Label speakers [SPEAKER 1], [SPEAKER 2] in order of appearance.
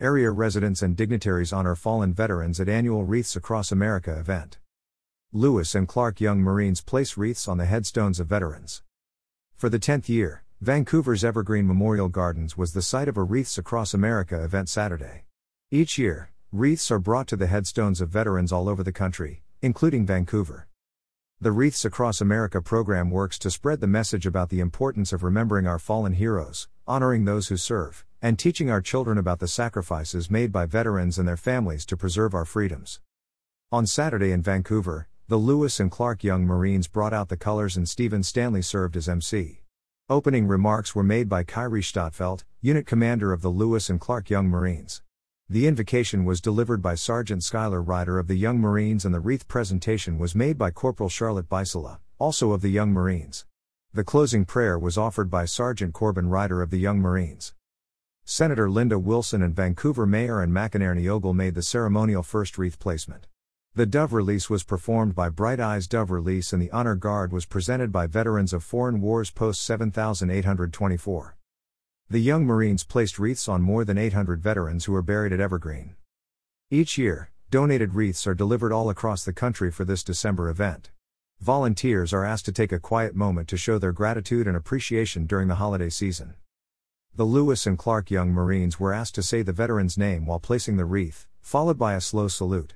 [SPEAKER 1] Area residents and dignitaries honor fallen veterans at annual Wreaths Across America event. Lewis and Clark Young Marines place wreaths on the headstones of veterans. For the 10th year, Vancouver's Evergreen Memorial Gardens was the site of a Wreaths Across America event Saturday. Each year, wreaths are brought to the headstones of veterans all over the country, including Vancouver. The Wreaths Across America program works to spread the message about the importance of remembering our fallen heroes, honoring those who serve, and teaching our children about the sacrifices made by veterans and their families to preserve our freedoms. On Saturday in Vancouver, the Lewis and Clark Young Marines brought out the colors and Stephen Stanley served as MC. Opening remarks were made by Kyrie Stadtfeld, unit commander of the Lewis and Clark Young Marines. The invocation was delivered by Sergeant Schuyler Ryder of the Young Marines and the wreath presentation was made by Corporal Charlotte Beisela, also of the Young Marines. The closing prayer was offered by Sergeant Corbin Ryder of the Young Marines. Senator Lynda Wilson and Vancouver Mayor Anne McEnerny Ogle made the ceremonial first wreath placement. The Dove release was performed by Bright Eyes Dove Release and the Honor Guard was presented by veterans of Foreign Wars Post 7824. The Young Marines placed wreaths on more than 800 veterans who were buried at Evergreen. Each year, donated wreaths are delivered all across the country for this December event. Volunteers are asked to take a quiet moment to show their gratitude and appreciation during the holiday season. The Lewis and Clark Young Marines were asked to say the veteran's name while placing the wreath, followed by a slow salute.